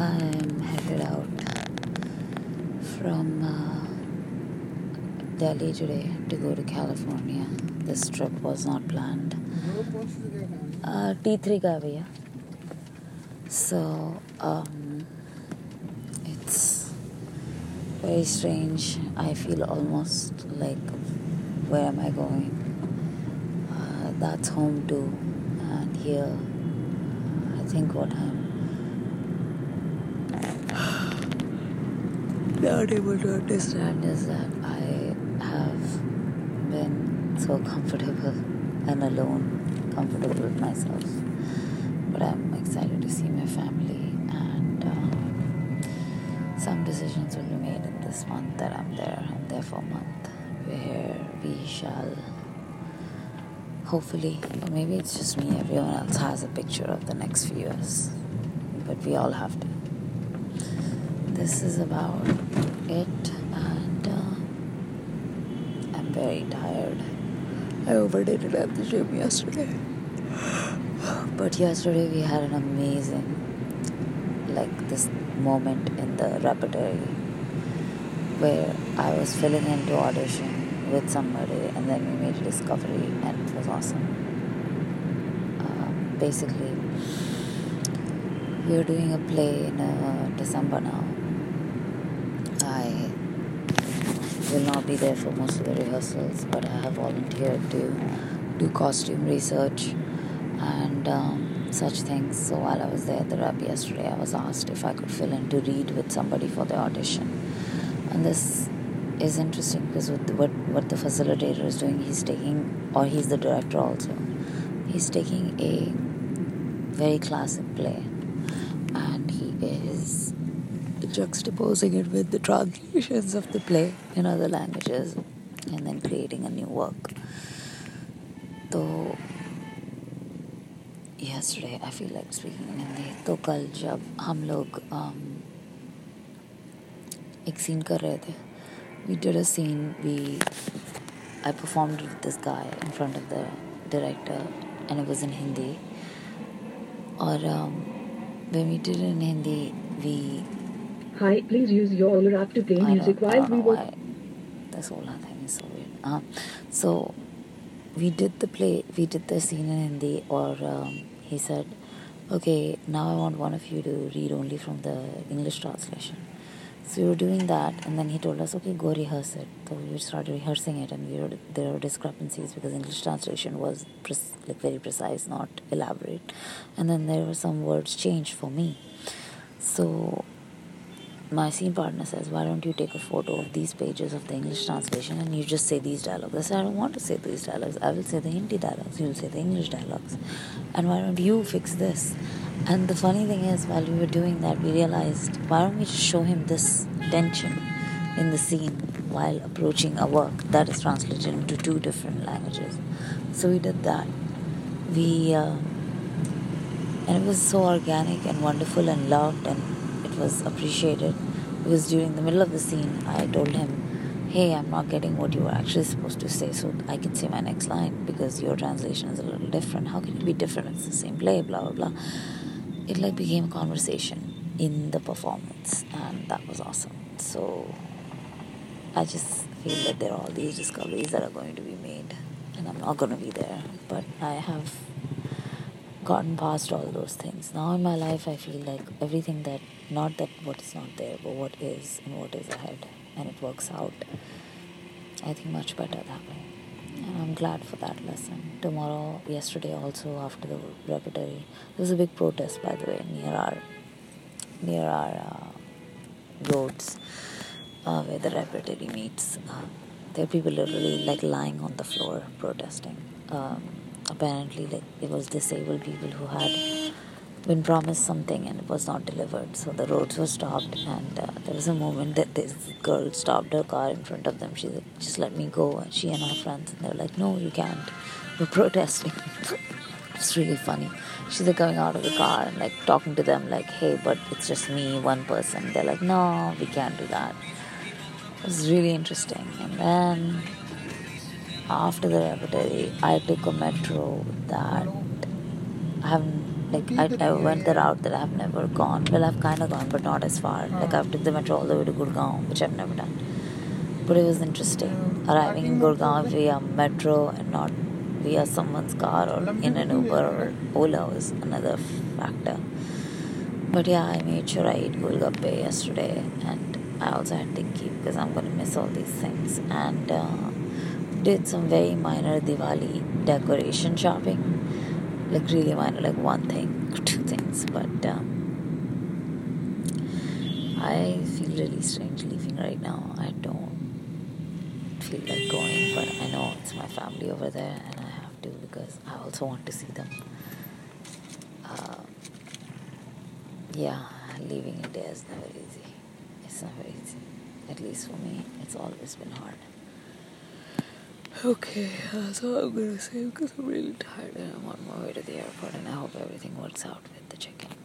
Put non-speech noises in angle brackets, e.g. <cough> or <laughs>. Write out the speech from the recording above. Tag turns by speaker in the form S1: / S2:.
S1: I am headed out from uh, Delhi today to go to California. This trip was not planned. Uh, T3 Gavia. So um, it's very strange. I feel almost like where am I going? Uh, that's home too, and here I think what I'm not able to understand. Is that I have been so comfortable and alone, comfortable with myself. But I'm excited to see my family, and uh, some decisions will be made in this month that I'm there. I'm there for a month, where we shall hopefully, or maybe it's just me, everyone else has a picture of the next few years, but we all have to this is about it and uh, I'm very tired. I overdid it at the gym yesterday. But yesterday we had an amazing like this moment in the repertory where I was filling into audition with somebody and then we made a discovery and it was awesome. Uh, basically, we are doing a play in uh, December now I will not be there for most of the rehearsals, but I have volunteered to do costume research and um, such things. So while I was there at the rep yesterday, I was asked if I could fill in to read with somebody for the audition. And this is interesting because what what the facilitator is doing, he's taking, or he's the director also. He's taking a very classic play, and he is juxtaposing it with the translations of the play in other languages and then creating a new work. So yesterday I feel like speaking in Hindi. तो कल जब हम लोग एक scene कर रहे थे we did a scene we I performed with this guy in front of the director and it was in Hindi or um, when we did it in Hindi we
S2: Hi, please use your Ola app to play
S1: I
S2: music while we were.
S1: why this Ola thing is so weird. Uh, so we did the play, we did the scene in Hindi, or um, he said, okay, now I want one of you to read only from the English translation. So we were doing that, and then he told us, okay, go rehearse it. So we started rehearsing it, and we were, there were discrepancies because English translation was pre- like very precise, not elaborate, and then there were some words changed for me. So my scene partner says, Why don't you take a photo of these pages of the English translation and you just say these dialogues? I said, I don't want to say these dialogues. I will say the Hindi dialogues. You'll say the English dialogues. And why don't you fix this? And the funny thing is, while we were doing that, we realized, why don't we just show him this tension in the scene while approaching a work that is translated into two different languages? So we did that. We, uh, and it was so organic and wonderful and loved and was appreciated because during the middle of the scene I told him hey I'm not getting what you were actually supposed to say so I can say my next line because your translation is a little different. How can it be different? It's the same play blah blah blah. It like became a conversation in the performance and that was awesome. So I just feel that there are all these discoveries that are going to be made and I'm not going to be there but I have gotten past all those things. Now in my life, I feel like everything that, not that what is not there, but what is and what is ahead, and it works out. I think much better that way. And I'm glad for that lesson. Tomorrow, yesterday also, after the repertory, there was a big protest, by the way, near our, near our uh, roads uh, where the repertory meets. Uh, there are people literally like lying on the floor protesting. Um, apparently like it was disabled people who had been promised something and it was not delivered. So the roads were stopped and uh, there was a moment that this girl stopped her car in front of them. She like just let me go and she and her friends and they're like no you can't. We're protesting. <laughs> It's really funny. She's like going out of the car and like talking to them like hey but it's just me one person. They're like no we can't do that. It was really interesting. And then after the repertory, I took a metro that I haven't Like I, I went the route that I've never gone. Well, I've kind of gone, but not as far. Like I've took the metro all the way to Gurgaon, which I've never done. But it was interesting arriving in Gurgaon via metro and not via someone's car or in an Uber or Ola was another factor. But yeah, I made sure I ate Golgappe yesterday, and I also had Tikki because I'm gonna miss all these things. And uh, did some very minor Diwali decoration shopping, like really minor, like one thing, two things. But um, I feel really strange leaving right now. I don't feel like going, but I know it's my family over there, and I have to because I also want to see them. Uh, yeah, leaving India is never easy. It's never easy. At least for me, it's always been hard. Okay, uh, that's all I'm gonna say because I'm really tired and I'm on my way to the airport and I hope everything works out with the check-in.